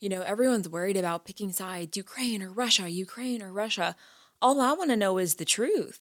You know, everyone's worried about picking sides Ukraine or Russia, Ukraine or Russia. All I want to know is the truth.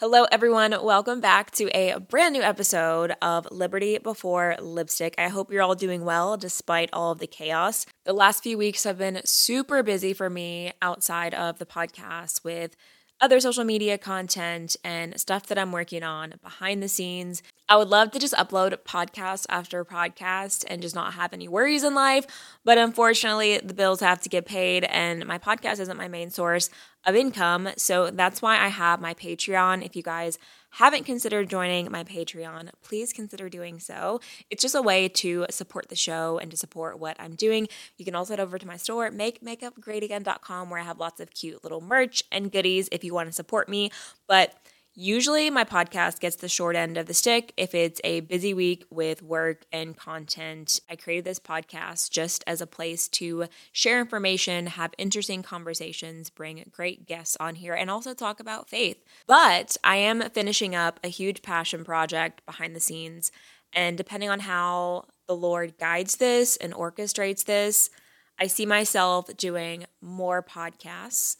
Hello, everyone. Welcome back to a brand new episode of Liberty Before Lipstick. I hope you're all doing well despite all of the chaos. The last few weeks have been super busy for me outside of the podcast with other social media content and stuff that I'm working on behind the scenes. I would love to just upload podcast after podcast and just not have any worries in life. But unfortunately, the bills have to get paid, and my podcast isn't my main source of income. So that's why I have my Patreon. If you guys haven't considered joining my Patreon, please consider doing so. It's just a way to support the show and to support what I'm doing. You can also head over to my store, makeMakeupGreatAgain.com, where I have lots of cute little merch and goodies if you want to support me. But Usually, my podcast gets the short end of the stick if it's a busy week with work and content. I created this podcast just as a place to share information, have interesting conversations, bring great guests on here, and also talk about faith. But I am finishing up a huge passion project behind the scenes. And depending on how the Lord guides this and orchestrates this, I see myself doing more podcasts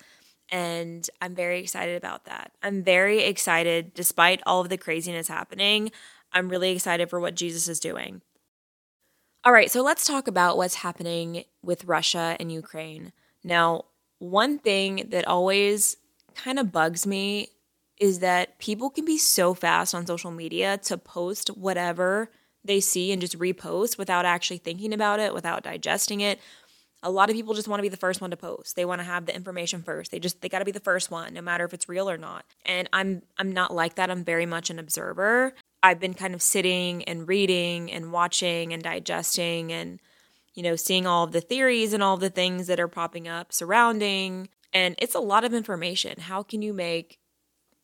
and I'm very excited about that. I'm very excited, despite all of the craziness happening. I'm really excited for what Jesus is doing. All right, so let's talk about what's happening with Russia and Ukraine. Now, one thing that always kind of bugs me is that people can be so fast on social media to post whatever they see and just repost without actually thinking about it, without digesting it, a lot of people just want to be the first one to post. They want to have the information first. They just they got to be the first one no matter if it's real or not. And I'm I'm not like that. I'm very much an observer. I've been kind of sitting and reading and watching and digesting and you know seeing all of the theories and all of the things that are popping up surrounding and it's a lot of information. How can you make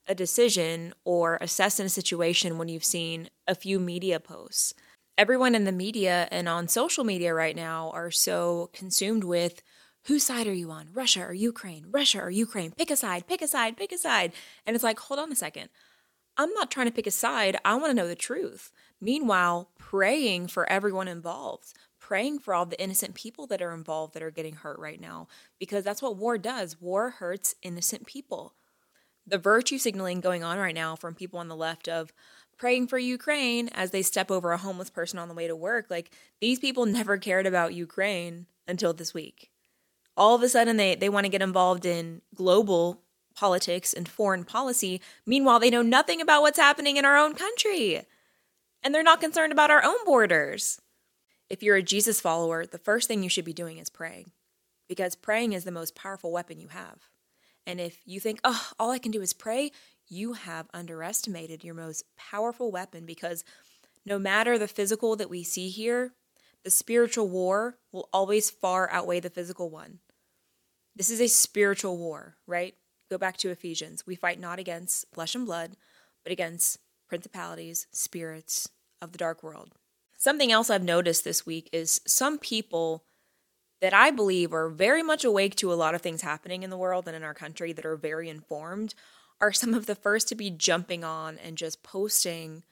a decision or assess in a situation when you've seen a few media posts? Everyone in the media and on social media right now are so consumed with whose side are you on? Russia or Ukraine? Russia or Ukraine? Pick a side, pick a side, pick a side. And it's like, hold on a second. I'm not trying to pick a side. I want to know the truth. Meanwhile, praying for everyone involved, praying for all the innocent people that are involved that are getting hurt right now, because that's what war does. War hurts innocent people. The virtue signaling going on right now from people on the left of, praying for Ukraine as they step over a homeless person on the way to work. Like these people never cared about Ukraine until this week. All of a sudden they they want to get involved in global politics and foreign policy. Meanwhile, they know nothing about what's happening in our own country. And they're not concerned about our own borders. If you're a Jesus follower, the first thing you should be doing is praying. Because praying is the most powerful weapon you have. And if you think, oh, all I can do is pray, you have underestimated your most powerful weapon because no matter the physical that we see here, the spiritual war will always far outweigh the physical one. This is a spiritual war, right? Go back to Ephesians. We fight not against flesh and blood, but against principalities, spirits of the dark world. Something else I've noticed this week is some people that I believe are very much awake to a lot of things happening in the world and in our country that are very informed are some of the first to be jumping on and just posting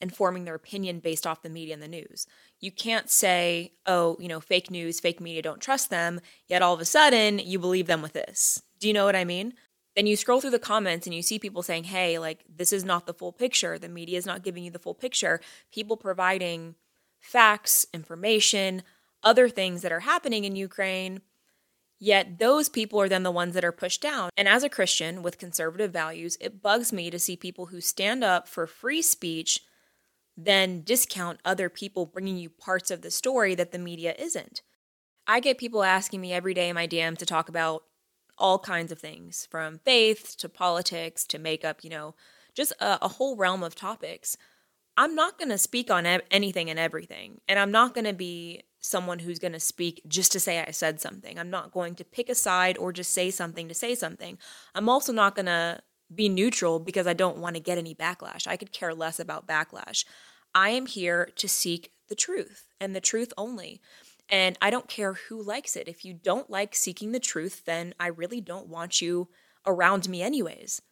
and forming their opinion based off the media and the news. You can't say, oh, you know, fake news, fake media, don't trust them, yet all of a sudden you believe them with this. Do you know what I mean? Then you scroll through the comments and you see people saying, hey, like, this is not the full picture. The media is not giving you the full picture. People providing facts, information, other things that are happening in Ukraine Yet those people are then the ones that are pushed down. And as a Christian with conservative values, it bugs me to see people who stand up for free speech then discount other people bringing you parts of the story that the media isn't. I get people asking me every day in my DM to talk about all kinds of things from faith to politics to makeup, you know, just a, a whole realm of topics. I'm not going to speak on anything and everything, and I'm not going to be someone who's going to speak just to say I said something. I'm not going to pick a side or just say something to say something. I'm also not going to be neutral because I don't want to get any backlash. I could care less about backlash. I am here to seek the truth and the truth only. And I don't care who likes it. If you don't like seeking the truth, then I really don't want you around me, anyways.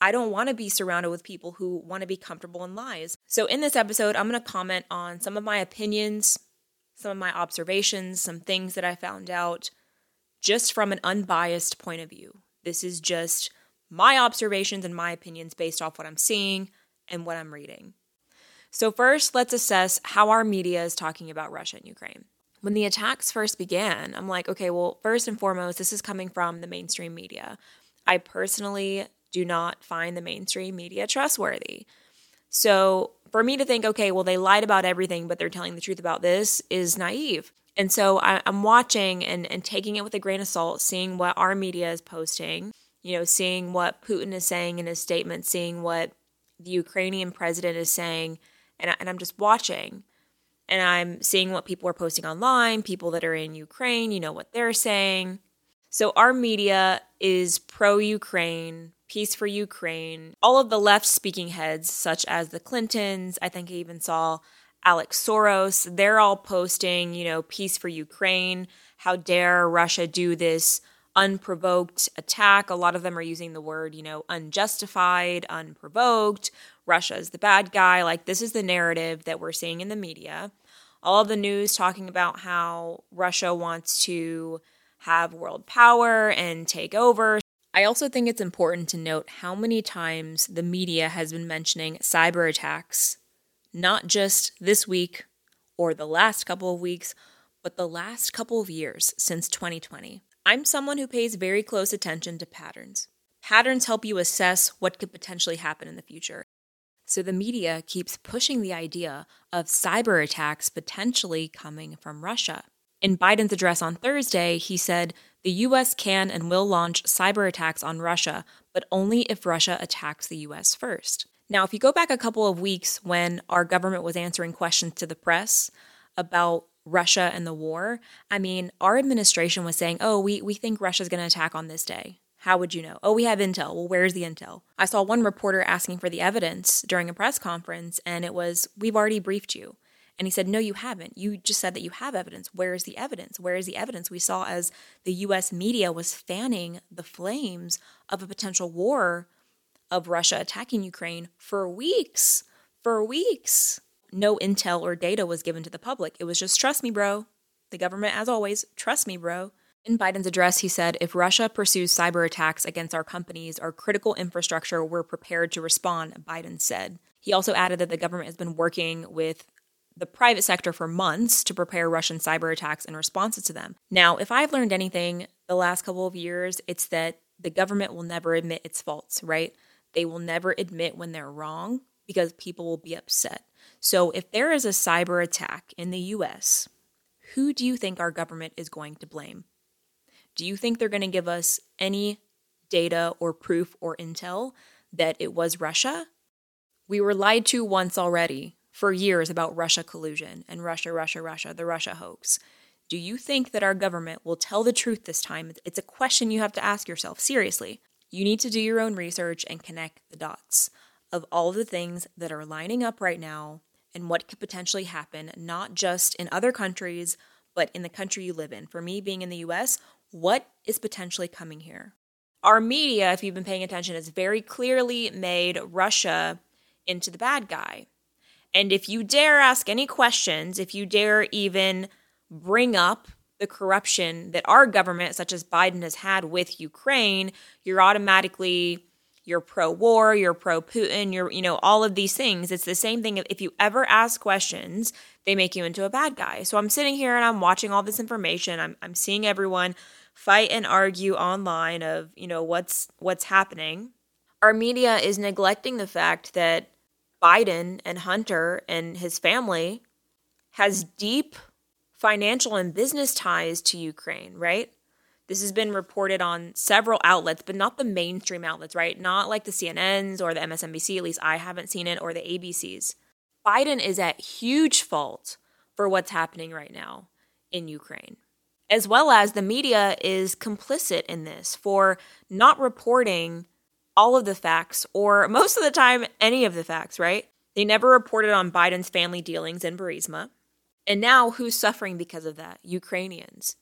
I don't want to be surrounded with people who want to be comfortable in lies. So, in this episode, I'm going to comment on some of my opinions, some of my observations, some things that I found out just from an unbiased point of view. This is just my observations and my opinions based off what I'm seeing and what I'm reading. So, first, let's assess how our media is talking about Russia and Ukraine. When the attacks first began, I'm like, okay, well, first and foremost, this is coming from the mainstream media. I personally do not find the mainstream media trustworthy. So, for me to think, okay, well, they lied about everything, but they're telling the truth about this is naive. And so I, am watching and, and taking it with a grain of salt, seeing what our media is posting, you know, seeing what Putin is saying in his statement, seeing what the Ukrainian president is saying, and, I, and I'm just watching. And I'm seeing what people are posting online, people that are in Ukraine, you know, what they're saying. So our media is pro Ukraine, peace for Ukraine. All of the left speaking heads, such as the Clintons, I think I even saw Alex Soros, they're all posting, you know, peace for Ukraine. How dare Russia do this unprovoked attack? A lot of them are using the word, you know, unjustified, unprovoked. Russia is the bad guy. Like, this is the narrative that we're seeing in the media. All of the news talking about how Russia wants to have world power and take over. I also think it's important to note how many times the media has been mentioning cyber attacks not just this week or the last couple of weeks, but the last couple of years since 2020. I'm someone who pays very close attention to patterns. Patterns help you assess what could potentially happen in the future. So the media keeps pushing the idea of cyber attacks potentially coming from Russia. In Biden's address on Thursday, he said the US can and will launch cyber attacks on Russia, but only if Russia attacks the US first. Now, if you go back a couple of weeks when our government was answering questions to the press about Russia and the war, I mean, our administration was saying, oh, we, we think Russia's going to attack on this day. How would you know? Oh, we have intel. Well, where's the intel? I saw one reporter asking for the evidence during a press conference, and it was, we've already briefed you. And he said, No, you haven't. You just said that you have evidence. Where is the evidence? Where is the evidence? We saw as the US media was fanning the flames of a potential war of Russia attacking Ukraine for weeks. For weeks. No intel or data was given to the public. It was just trust me, bro. The government, as always, trust me, bro. In Biden's address, he said, if Russia pursues cyber attacks against our companies or critical infrastructure, we're prepared to respond, Biden said. He also added that the government has been working with the private sector for months to prepare Russian cyber attacks and responses to them. Now, if I've learned anything the last couple of years, it's that the government will never admit its faults, right? They will never admit when they're wrong because people will be upset. So if there is a cyber attack in the US, who do you think our government is going to blame? Do you think they're going to give us any data or proof or intel that it was Russia? We were lied to once already for years about Russia collusion and Russia, Russia, Russia, the Russia hoax. Do you think that our government will tell the truth this time? It's a question you have to ask yourself seriously. You need to do your own research and connect the dots of all the things that are lining up right now and what could potentially happen, not just in other countries, but in the country you live in. For me, being in the US, what is potentially coming here? Our media, if you've been paying attention, has very clearly made Russia into the bad guy. And if you dare ask any questions, if you dare even bring up the corruption that our government, such as Biden, has had with Ukraine, you're automatically you're pro-war, you're pro-Putin, you're you know all of these things. It's the same thing. If you ever ask questions, they make you into a bad guy. So I'm sitting here and I'm watching all this information. I'm I'm seeing everyone fight and argue online of you know what's what's happening. Our media is neglecting the fact that Biden and Hunter and his family has deep financial and business ties to Ukraine, right? This has been reported on several outlets, but not the mainstream outlets, right? Not like the CNNs or the MSNBC, at least I haven't seen it, or the ABCs. Biden is at huge fault for what's happening right now in Ukraine, as well as the media is complicit in this for not reporting all of the facts, or most of the time, any of the facts, right? They never reported on Biden's family dealings in Burisma. And now who's suffering because of that? Ukrainians.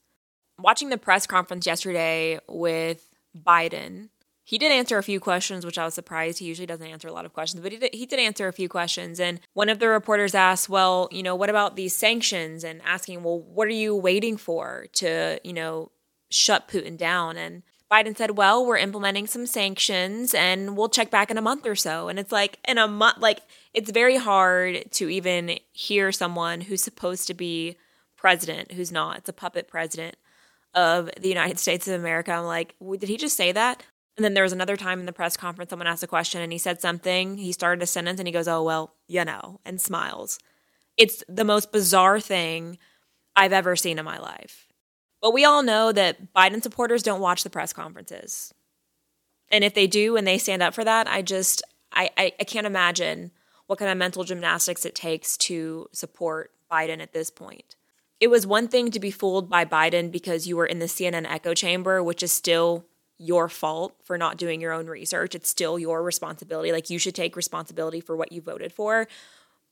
Watching the press conference yesterday with Biden, he did answer a few questions, which I was surprised. He usually doesn't answer a lot of questions, but he did, he did answer a few questions. And one of the reporters asked, well, you know, what about these sanctions? And asking, well, what are you waiting for to, you know, shut Putin down? And Biden said, well, we're implementing some sanctions and we'll check back in a month or so. And it's like, in a month, like, it's very hard to even hear someone who's supposed to be president who's not. It's a puppet president of the United States of America. I'm like, did he just say that? And then there was another time in the press conference, someone asked a question and he said something. He started a sentence and he goes, Oh, well, you know, and smiles. It's the most bizarre thing I've ever seen in my life. But we all know that Biden supporters don't watch the press conferences. And if they do and they stand up for that, I just, I, I, I can't imagine what kind of mental gymnastics it takes to support Biden at this point. It was one thing to be fooled by Biden because you were in the CNN echo chamber, which is still your fault for not doing your own research. It's still your responsibility. Like you should take responsibility for what you voted for.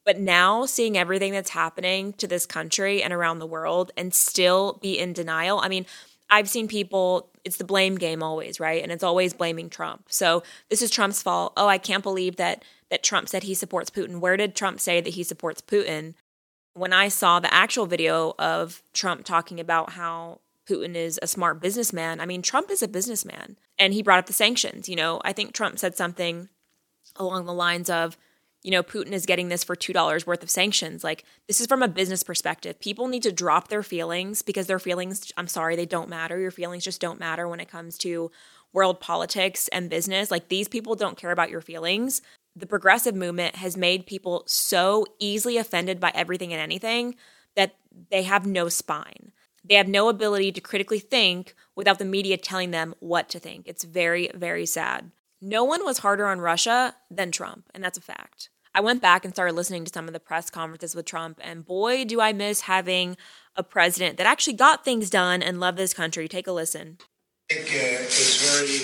But now seeing everything that's happening to this country and around the world and still be in denial. I mean, I've seen people, it's the blame game always, right? And it's always blaming Trump. So this is Trump's fault. Oh, I can't believe that that Trump said he supports Putin. Where did Trump say that he supports Putin? When I saw the actual video of Trump talking about how Putin is a smart businessman. I mean, Trump is a businessman. And he brought up the sanctions. You know, I think Trump said something along the lines of, you know, Putin is getting this for $2 worth of sanctions. Like, this is from a business perspective. People need to drop their feelings because their feelings, I'm sorry, they don't matter. Your feelings just don't matter when it comes to world politics and business. Like, these people don't care about your feelings. The progressive movement has made people so easily offended by everything and anything that they have no spine. They have no ability to critically think without the media telling them what to think. It's very, very sad. No one was harder on Russia than Trump, and that's a fact. I went back and started listening to some of the press conferences with Trump, and boy, do I miss having a president that actually got things done and loved this country. Take a listen. I think uh, it's very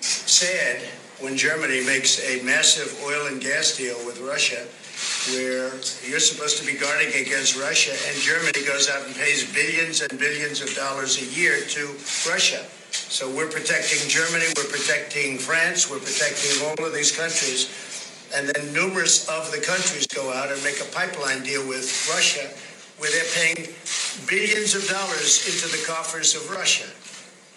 sad when Germany makes a massive oil and gas deal with Russia where you're supposed to be guarding against Russia, and Germany goes out and pays billions and billions of dollars a year to Russia. So we're protecting Germany, we're protecting France, we're protecting all of these countries. And then numerous of the countries go out and make a pipeline deal with Russia where they're paying billions of dollars into the coffers of Russia.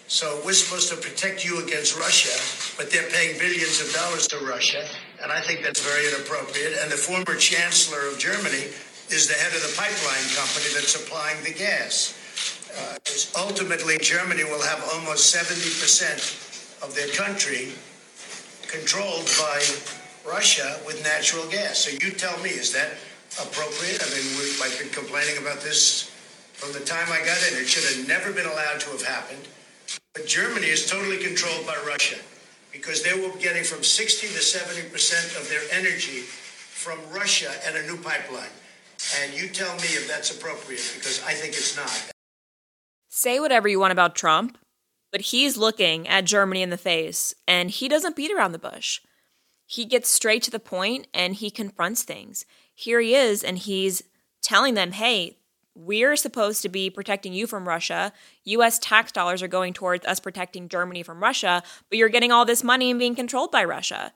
So we're supposed to protect you against Russia, but they're paying billions of dollars to Russia, and I think that's very inappropriate. And the former chancellor of Germany is the head of the pipeline company that's supplying the gas. Uh, ultimately, Germany will have almost 70% of their country controlled by Russia with natural gas. So you tell me, is that appropriate? I mean, we, I've been complaining about this from the time I got in. It should have never been allowed to have happened. But Germany is totally controlled by Russia because they were getting from 60 to 70 percent of their energy from Russia and a new pipeline. And you tell me if that's appropriate because I think it's not. Say whatever you want about Trump, but he's looking at Germany in the face and he doesn't beat around the bush. He gets straight to the point and he confronts things. Here he is and he's telling them, hey, we're supposed to be protecting you from Russia. US tax dollars are going towards us protecting Germany from Russia, but you're getting all this money and being controlled by Russia.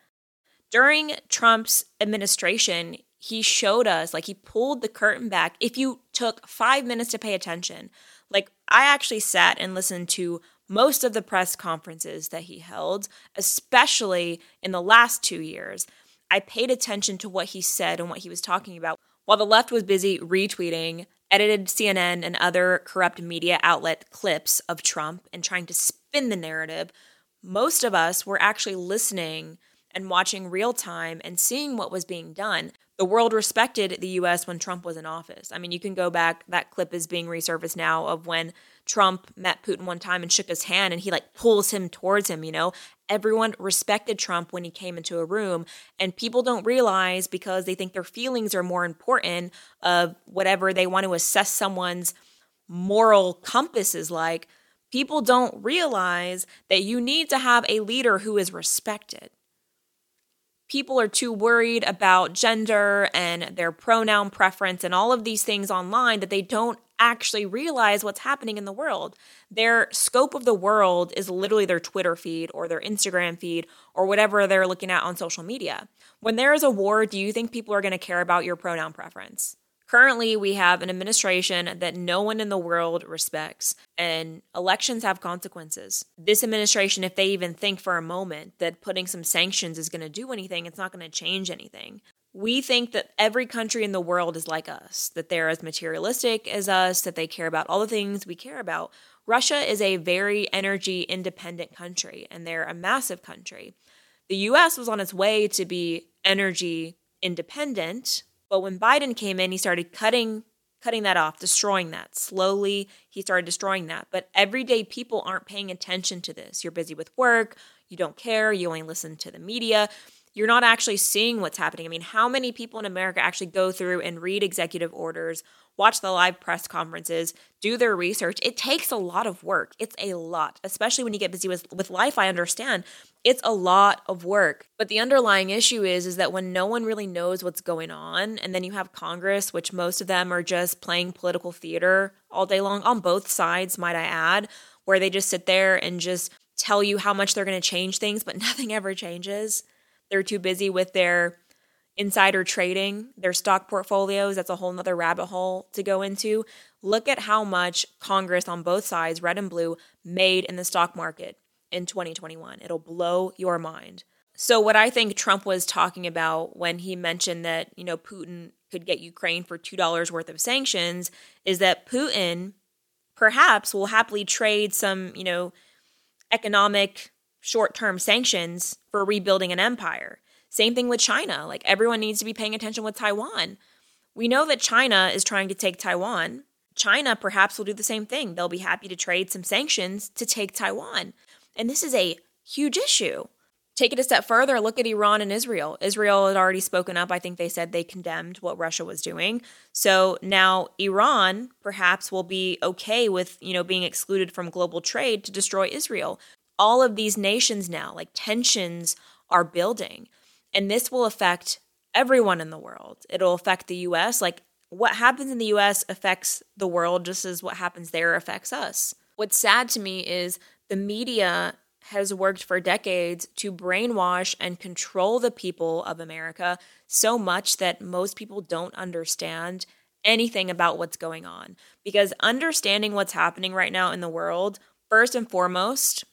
During Trump's administration, he showed us, like, he pulled the curtain back. If you took five minutes to pay attention, like, I actually sat and listened to most of the press conferences that he held, especially in the last two years. I paid attention to what he said and what he was talking about. While the left was busy retweeting edited CNN and other corrupt media outlet clips of Trump and trying to spin the narrative, most of us were actually listening and watching real time and seeing what was being done. The world respected the US when Trump was in office. I mean, you can go back, that clip is being resurfaced now of when Trump met Putin one time and shook his hand and he like pulls him towards him, you know? Everyone respected Trump when he came into a room and people don't realize because they think their feelings are more important of whatever they want to assess someone's moral compass is like. People don't realize that you need to have a leader who is respected. People are too worried about gender and their pronoun preference and all of these things online that they don't actually realize what's happening in the world. Their scope of the world is literally their Twitter feed or their Instagram feed or whatever they're looking at on social media. When there is a war, do you think people are going to care about your pronoun preference? Currently, we have an administration that no one in the world respects, and elections have consequences. This administration, if they even think for a moment that putting some sanctions is going to do anything, it's not going to change anything. We think that every country in the world is like us, that they're as materialistic as us, that they care about all the things we care about. Russia is a very energy independent country, and they're a massive country. The US was on its way to be energy independent, but when Biden came in, he started cutting cutting that off, destroying that. Slowly, he started destroying that. But everyday people aren't paying attention to this. You're busy with work, you don't care, you only listen to the media you're not actually seeing what's happening. I mean, how many people in America actually go through and read executive orders, watch the live press conferences, do their research? It takes a lot of work. It's a lot, especially when you get busy with, with life. I understand it's a lot of work. But the underlying issue is is that when no one really knows what's going on, and then you have Congress, which most of them are just playing political theater all day long on both sides, might I add, where they just sit there and just tell you how much they're going to change things, but nothing ever changes they're too busy with their insider trading, their stock portfolios. That's a whole nother rabbit hole to go into. Look at how much Congress on both sides, red and blue, made in the stock market in 2021. It'll blow your mind. So, what I think Trump was talking about when he mentioned that, you know, Putin could get Ukraine for $2 worth of sanctions is that Putin perhaps will happily trade some, you know, economic short term sanctions for rebuilding an empire. Same thing with China. Like everyone needs to be paying attention with Taiwan. We know that China is trying to take Taiwan. China perhaps will do the same thing. They'll be happy to trade some sanctions to take Taiwan. And this is a huge issue. Take it a step further, look at Iran and Israel. Israel had already spoken up. I think they said they condemned what Russia was doing. So now Iran perhaps will be okay with, you know, being excluded from global trade to destroy Israel all of these nations now, like tensions are building. And this will affect everyone in the world. It'll affect the US. Like what happens in the US affects the world just as what happens there affects us. What's sad to me is the media has worked for decades to brainwash and control the people of America so much that most people don't understand anything about what's going on. Because understanding what's happening right now in the world, first and foremost,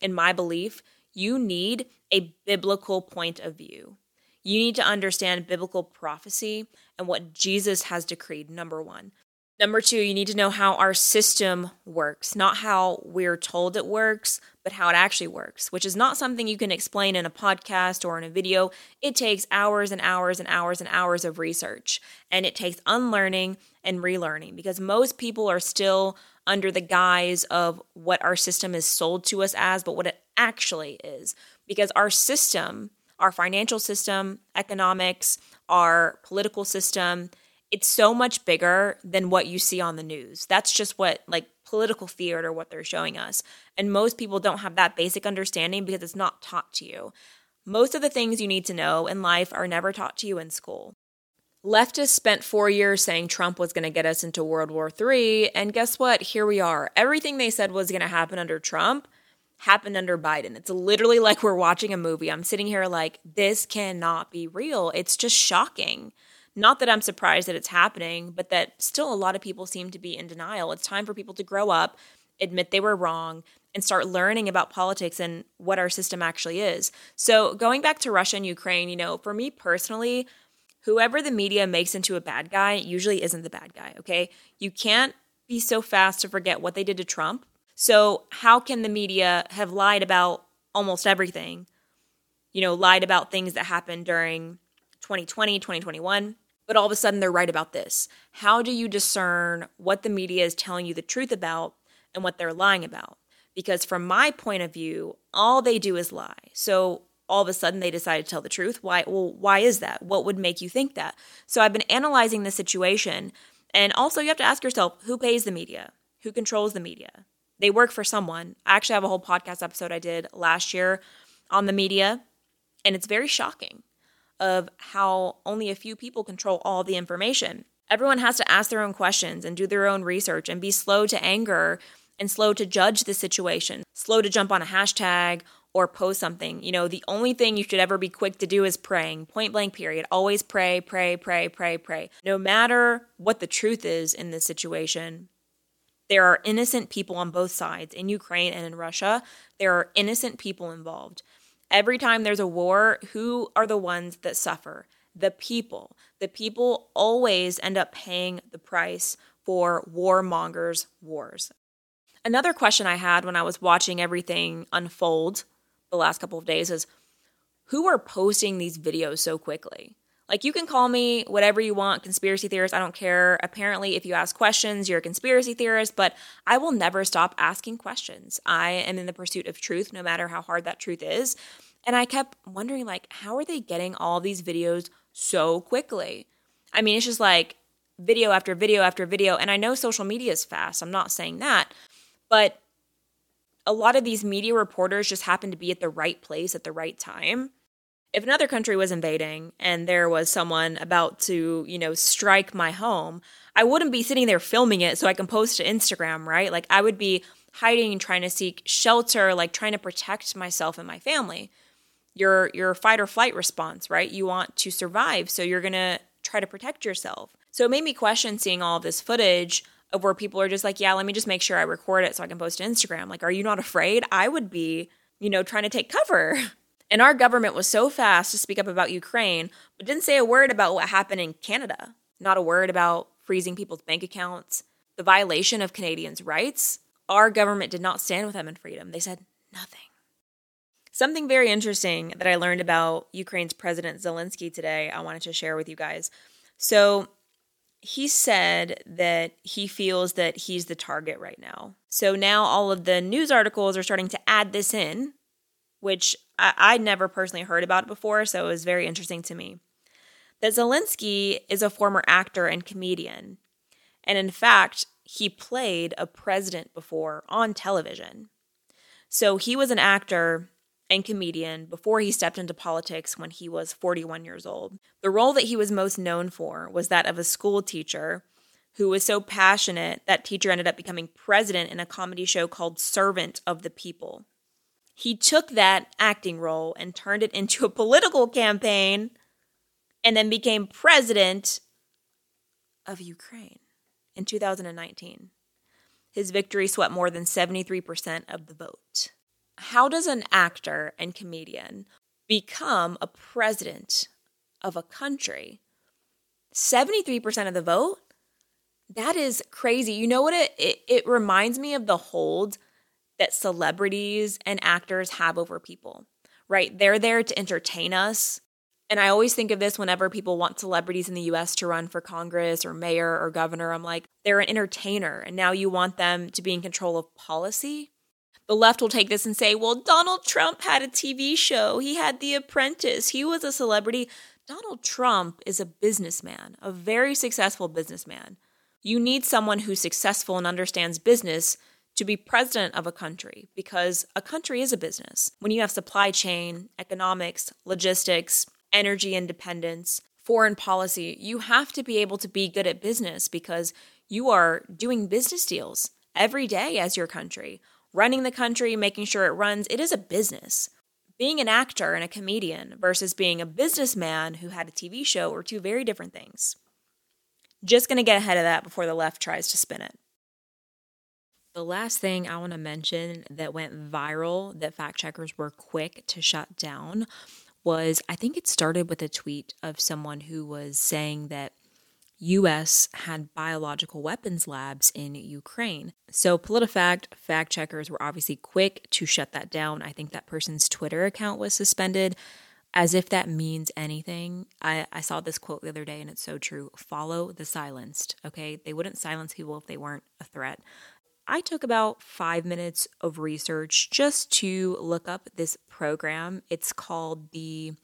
in my belief, you need a biblical point of view. You need to understand biblical prophecy and what Jesus has decreed, number one. Number two, you need to know how our system works, not how we're told it works, but how it actually works, which is not something you can explain in a podcast or in a video. It takes hours and hours and hours and hours of research, and it takes unlearning and relearning because most people are still under the guise of what our system is sold to us as, but what it actually is. Because our system, our financial system, economics, our political system, it's so much bigger than what you see on the news. That's just what, like, political theater, what they're showing us. And most people don't have that basic understanding because it's not taught to you. Most of the things you need to know in life are never taught to you in school. Leftists spent four years saying Trump was going to get us into World War III. And guess what? Here we are. Everything they said was going to happen under Trump happened under Biden. It's literally like we're watching a movie. I'm sitting here like, this cannot be real. It's just shocking. Not that I'm surprised that it's happening, but that still a lot of people seem to be in denial. It's time for people to grow up, admit they were wrong, and start learning about politics and what our system actually is. So, going back to Russia and Ukraine, you know, for me personally, whoever the media makes into a bad guy usually isn't the bad guy, okay? You can't be so fast to forget what they did to Trump. So, how can the media have lied about almost everything? You know, lied about things that happened during 2020, 2021, but all of a sudden they're right about this. How do you discern what the media is telling you the truth about and what they're lying about? Because from my point of view, all they do is lie. So, all of a sudden they decide to tell the truth. Why? Well, why is that? What would make you think that? So I've been analyzing the situation. And also, you have to ask yourself who pays the media? Who controls the media? They work for someone. I actually have a whole podcast episode I did last year on the media, and it's very shocking. Of how only a few people control all the information. Everyone has to ask their own questions and do their own research and be slow to anger and slow to judge the situation, slow to jump on a hashtag or post something. You know, the only thing you should ever be quick to do is praying. Point blank, period. Always pray, pray, pray, pray, pray. No matter what the truth is in this situation, there are innocent people on both sides in Ukraine and in Russia. There are innocent people involved. Every time there's a war, who are the ones that suffer? The people. The people always end up paying the price for warmongers' wars. Another question I had when I was watching everything unfold the last couple of days is who are posting these videos so quickly? Like, you can call me whatever you want, conspiracy theorist, I don't care. Apparently, if you ask questions, you're a conspiracy theorist, but I will never stop asking questions. I am in the pursuit of truth, no matter how hard that truth is. And I kept wondering, like, how are they getting all these videos so quickly? I mean, it's just like video after video after video. And I know social media is fast, I'm not saying that, but a lot of these media reporters just happen to be at the right place at the right time if another country was invading and there was someone about to, you know, strike my home, I wouldn't be sitting there filming it so I can post to Instagram, right? Like I would be hiding, trying to seek shelter, like trying to protect myself and my family. Your your fight or flight response, right? You want to survive, so you're going to try to protect yourself. So it made me question seeing all this footage of where people are just like, "Yeah, let me just make sure I record it so I can post to Instagram." Like, are you not afraid? I would be, you know, trying to take cover. And our government was so fast to speak up about Ukraine, but didn't say a word about what happened in Canada. Not a word about freezing people's bank accounts, the violation of Canadians' rights. Our government did not stand with them in freedom. They said nothing. Something very interesting that I learned about Ukraine's President Zelensky today, I wanted to share with you guys. So, he said that he feels that he's the target right now. So now all of the news articles are starting to add this in which I, would never personally heard about before, so it was very interesting to me. That Zelensky is a former actor and comedian. And in fact, he played a president before on television. So he was an actor and comedian before he stepped into politics when he was 41 years old. The role that he was most known for was that of a school teacher who was so passionate that teacher ended up becoming president in a comedy show called Servant of the People. He took that acting role and turned it into a political campaign and then became president of Ukraine in 2019. His victory swept more than 73% of the vote. How does an actor and comedian become a president of a country? 73% of the vote? That is crazy. You know what it, it, it reminds me of the hold that celebrities and actors have over people, right? They're there to entertain us. And I always think of this whenever people want celebrities in the US to run for Congress or mayor or governor. I'm like, they're an entertainer, and now you want them to be in control of policy? The left will take this and say, well, Donald Trump had a TV show. He had The Apprentice. He was a celebrity. Donald Trump is a businessman, a very successful businessman. You need someone who's successful and understands business to be president of a country because a country is a business. When you have supply chain, economics, logistics, energy independence, foreign policy, you have to be able to be good at business because you are doing business deals every day as your country, running the country, making sure it runs. It is a business. Being an actor and a comedian versus being a businessman who had a TV show are two very different things. Just going to get ahead of that before the left tries to spin it. The last thing I want to mention that went viral that fact checkers were quick to shut down was I think it started with a tweet of someone who was saying that US had biological weapons labs in Ukraine. So PolitiFact fact checkers were obviously quick to shut that down. I think that person's Twitter account was suspended as if that means anything. I, I saw this quote the other day and it's so true. Follow the silenced. Okay. They wouldn't silence people if they weren't a threat. I took about five minutes of research just to look up this program. It's called the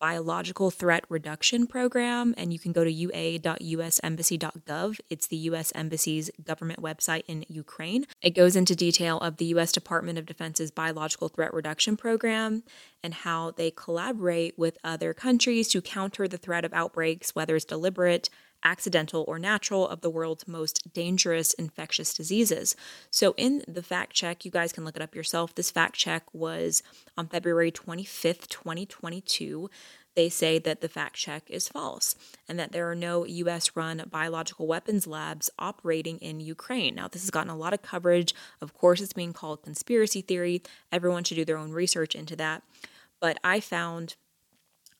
Biological Threat Reduction Program, and you can go to ua.usembassy.gov. It's the U.S. Embassy's government website in Ukraine. It goes into detail of the U.S. Department of Defense's Biological Threat Reduction Program and how they collaborate with other countries to counter the threat of outbreaks, whether it's deliberate, accidental, or natural, of the world's most dangerous infectious diseases. So, in the fact check, you guys can look it up yourself. This fact check was on February 25th, 2022 they say that the fact check is false and that there are no US run biological weapons labs operating in Ukraine. Now, this has gotten a lot of coverage. Of course, it's being called conspiracy theory. Everyone should do their own research into that. But I found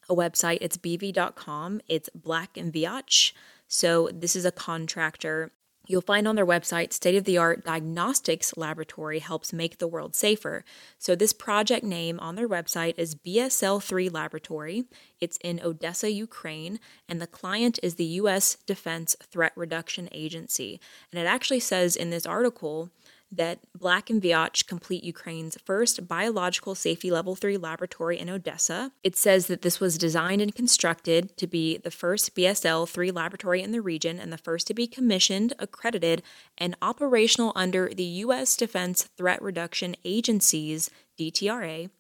a website, it's bv.com, it's Black and Veatch. So, this is a contractor. You'll find on their website state of the art diagnostics laboratory helps make the world safer. So, this project name on their website is BSL3 Laboratory. It's in Odessa, Ukraine, and the client is the U.S. Defense Threat Reduction Agency. And it actually says in this article that Black and Veatch complete Ukraine's first biological safety level 3 laboratory in Odessa. It says that this was designed and constructed to be the first BSL 3 laboratory in the region and the first to be commissioned, accredited, and operational under the U.S. Defense Threat Reduction Agency's DTRA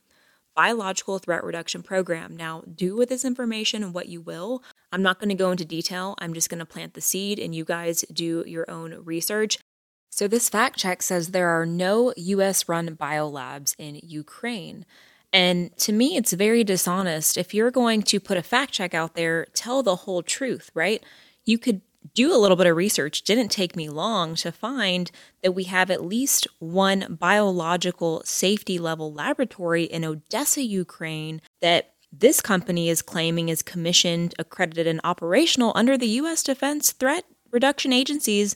biological threat reduction program. Now, do with this information what you will. I'm not going to go into detail. I'm just going to plant the seed and you guys do your own research. So, this fact check says there are no US run biolabs in Ukraine. And to me, it's very dishonest. If you're going to put a fact check out there, tell the whole truth, right? You could do a little bit of research. Didn't take me long to find that we have at least one biological safety level laboratory in Odessa, Ukraine, that this company is claiming is commissioned, accredited, and operational under the U.S. Defense Threat Reduction Agency's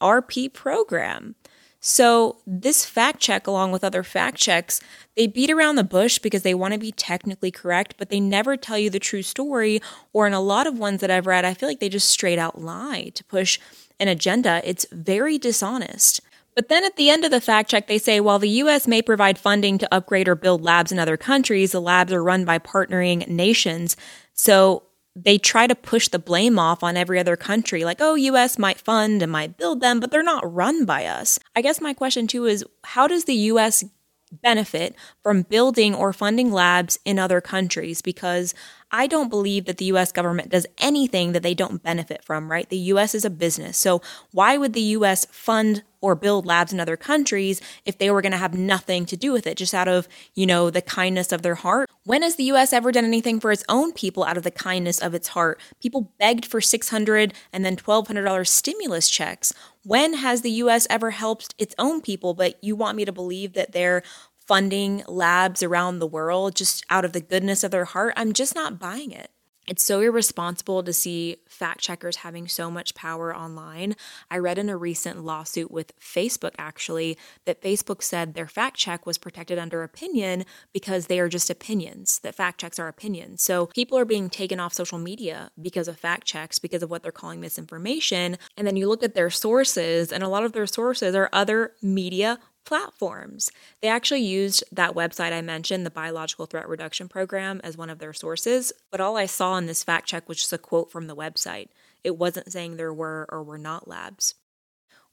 BTRP program. So, this fact check, along with other fact checks, they beat around the bush because they want to be technically correct, but they never tell you the true story. Or, in a lot of ones that I've read, I feel like they just straight out lie to push an agenda. It's very dishonest. But then at the end of the fact check, they say while the US may provide funding to upgrade or build labs in other countries, the labs are run by partnering nations. So they try to push the blame off on every other country like oh US might fund and might build them but they're not run by us. I guess my question too is how does the US benefit from building or funding labs in other countries because I don't believe that the US government does anything that they don't benefit from, right? The US is a business. So why would the US fund or build labs in other countries if they were going to have nothing to do with it just out of, you know, the kindness of their heart? When has the US ever done anything for its own people out of the kindness of its heart? People begged for 600 and then $1200 stimulus checks. When has the US ever helped its own people but you want me to believe that they're funding labs around the world just out of the goodness of their heart, I'm just not buying it. It's so irresponsible to see fact checkers having so much power online. I read in a recent lawsuit with Facebook actually that Facebook said their fact check was protected under opinion because they are just opinions, that fact checks are opinions. So people are being taken off social media because of fact checks, because of what they're calling misinformation. And then you look at their sources, and a lot of their sources are other media platforms. They actually used that website I mentioned, the Biological Threat Reduction Program, as one of their sources, but all I saw in this fact check was just a quote from the website. It wasn't saying there were or were not labs.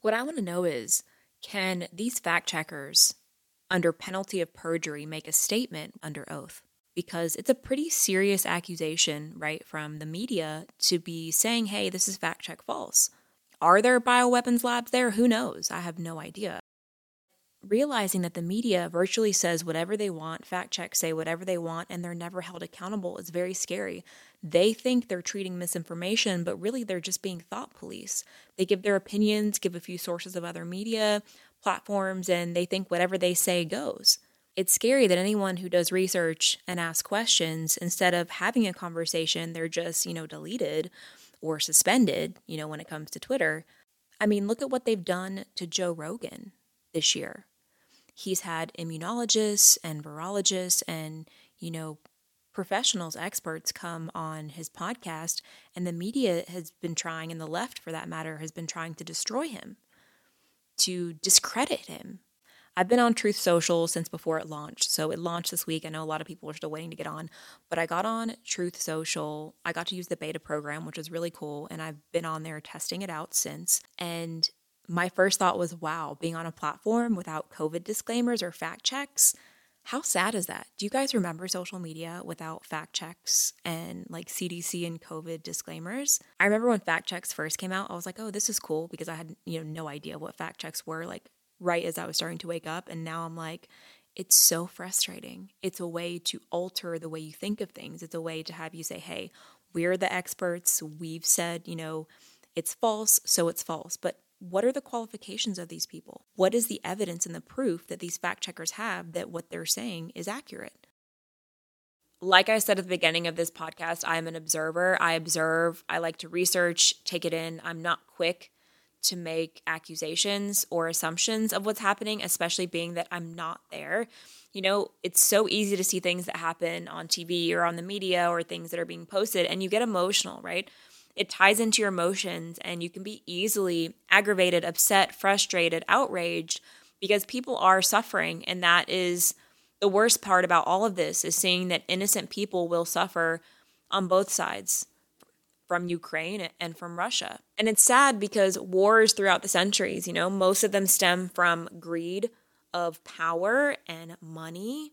What I want to know is can these fact checkers, under penalty of perjury, make a statement under oath? Because it's a pretty serious accusation, right, from the media to be saying, hey, this is fact check false. Are there bioweapons labs there? Who knows? I have no idea realizing that the media virtually says whatever they want, fact checks say whatever they want, and they're never held accountable is very scary. They think they're treating misinformation, but really they're just being thought police. They give their opinions, give a few sources of other media platforms, and they think whatever they say goes. It's scary that anyone who does research and asks questions, instead of having a conversation, they're just, you know, deleted or suspended, you know, when it comes to Twitter. I mean, look at what they've done to Joe Rogan this year. He's had immunologists and virologists and, you know, professionals, experts come on his podcast, and the media has been trying, and the left for that matter, has been trying to destroy him, to discredit him. I've been on Truth Social since before it launched. So it launched this week. I know a lot of people are still waiting to get on, but I got on Truth Social. I got to use the beta program, which was really cool. And I've been on there testing it out since. And my first thought was, wow, being on a platform without COVID disclaimers or fact checks how sad is that? Do you guys remember social media without fact checks and like CDC and COVID disclaimers? I remember when fact checks first came out, I was like, "Oh, this is cool" because I had, you know, no idea what fact checks were like right as I was starting to wake up and now I'm like it's so frustrating. It's a way to alter the way you think of things. It's a way to have you say, "Hey, we're the experts. We've said, you know, it's false, so it's false." But what are the qualifications of these people? What is the evidence and the proof that these fact checkers have that what they're saying is accurate? Like I said at the beginning of this podcast, I'm an observer. I observe, I like to research, take it in. I'm not quick to make accusations or assumptions of what's happening, especially being that I'm not there. You know, it's so easy to see things that happen on TV or on the media or things that are being posted, and you get emotional, right? It ties into your emotions and you can be easily aggravated, upset, frustrated, outraged because people are suffering and that is the worst part about all of this is seeing that innocent people will suffer on both sides from Ukraine and from Russia. And it's sad because wars throughout the centuries, you know, most of them stem from greed of power and money.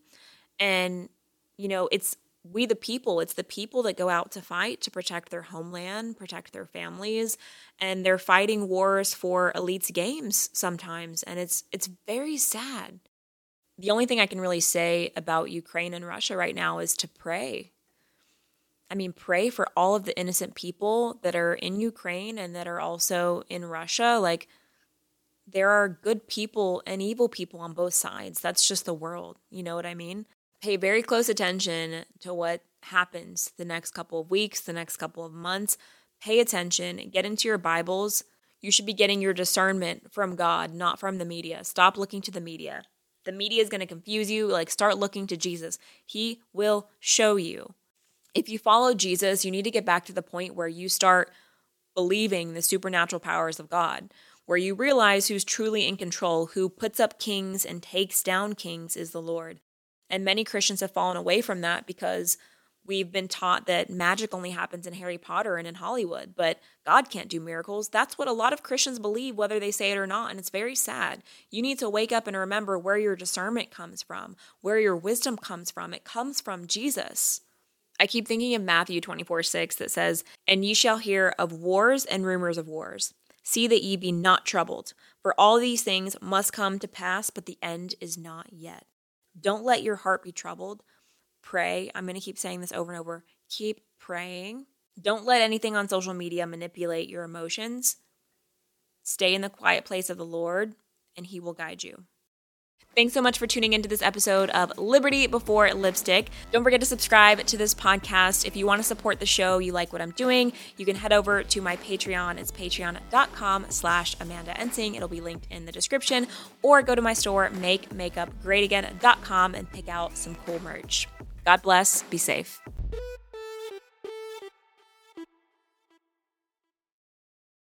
And, you know, it's we the people it's the people that go out to fight to protect their homeland protect their families and they're fighting wars for elites games sometimes and it's it's very sad. The only thing i can really say about ukraine and russia right now is to pray. I mean pray for all of the innocent people that are in ukraine and that are also in russia. Like there are good people and evil people on both sides. That's just the world. You know what i mean pay very close attention to what happens the next couple of weeks, the next couple of months. Pay attention, get into your Bibles. You should be getting your discernment from God, not from the media. Stop looking to the media. The media is going to confuse you. Like, start looking to Jesus. He will show you. If you follow Jesus, you need to get back to the point where you start believing the supernatural powers of God, where you realize who's truly in control, who puts up kings and takes down kings is the Lord. And many Christians have fallen away from that because we've been taught that magic only happens in Harry Potter and in Hollywood, but God can't do miracles. That's what a lot of Christians believe, whether they say it or not. And it's very sad. You need to wake up and remember where your discernment comes from, where your wisdom comes from. It comes from Jesus. I keep thinking of Matthew 24 6 that says, And ye shall hear of wars and rumors of wars. See that ye be not troubled, for all these things must come to pass, but the end is not yet. Don't let your heart be troubled. Pray. I'm going to keep saying this over and over. Keep praying. Don't let anything on social media manipulate your emotions. Stay in the quiet place of the Lord, and He will guide you. Thanks so much for tuning into this episode of Liberty Before Lipstick. Don't forget to subscribe to this podcast. If you want to support the show, you like what I'm doing, you can head over to my Patreon. It's patreon.com slash Amanda Ensing. It'll be linked in the description. Or go to my store, makemakeupgreatagain.com and pick out some cool merch. God bless. Be safe.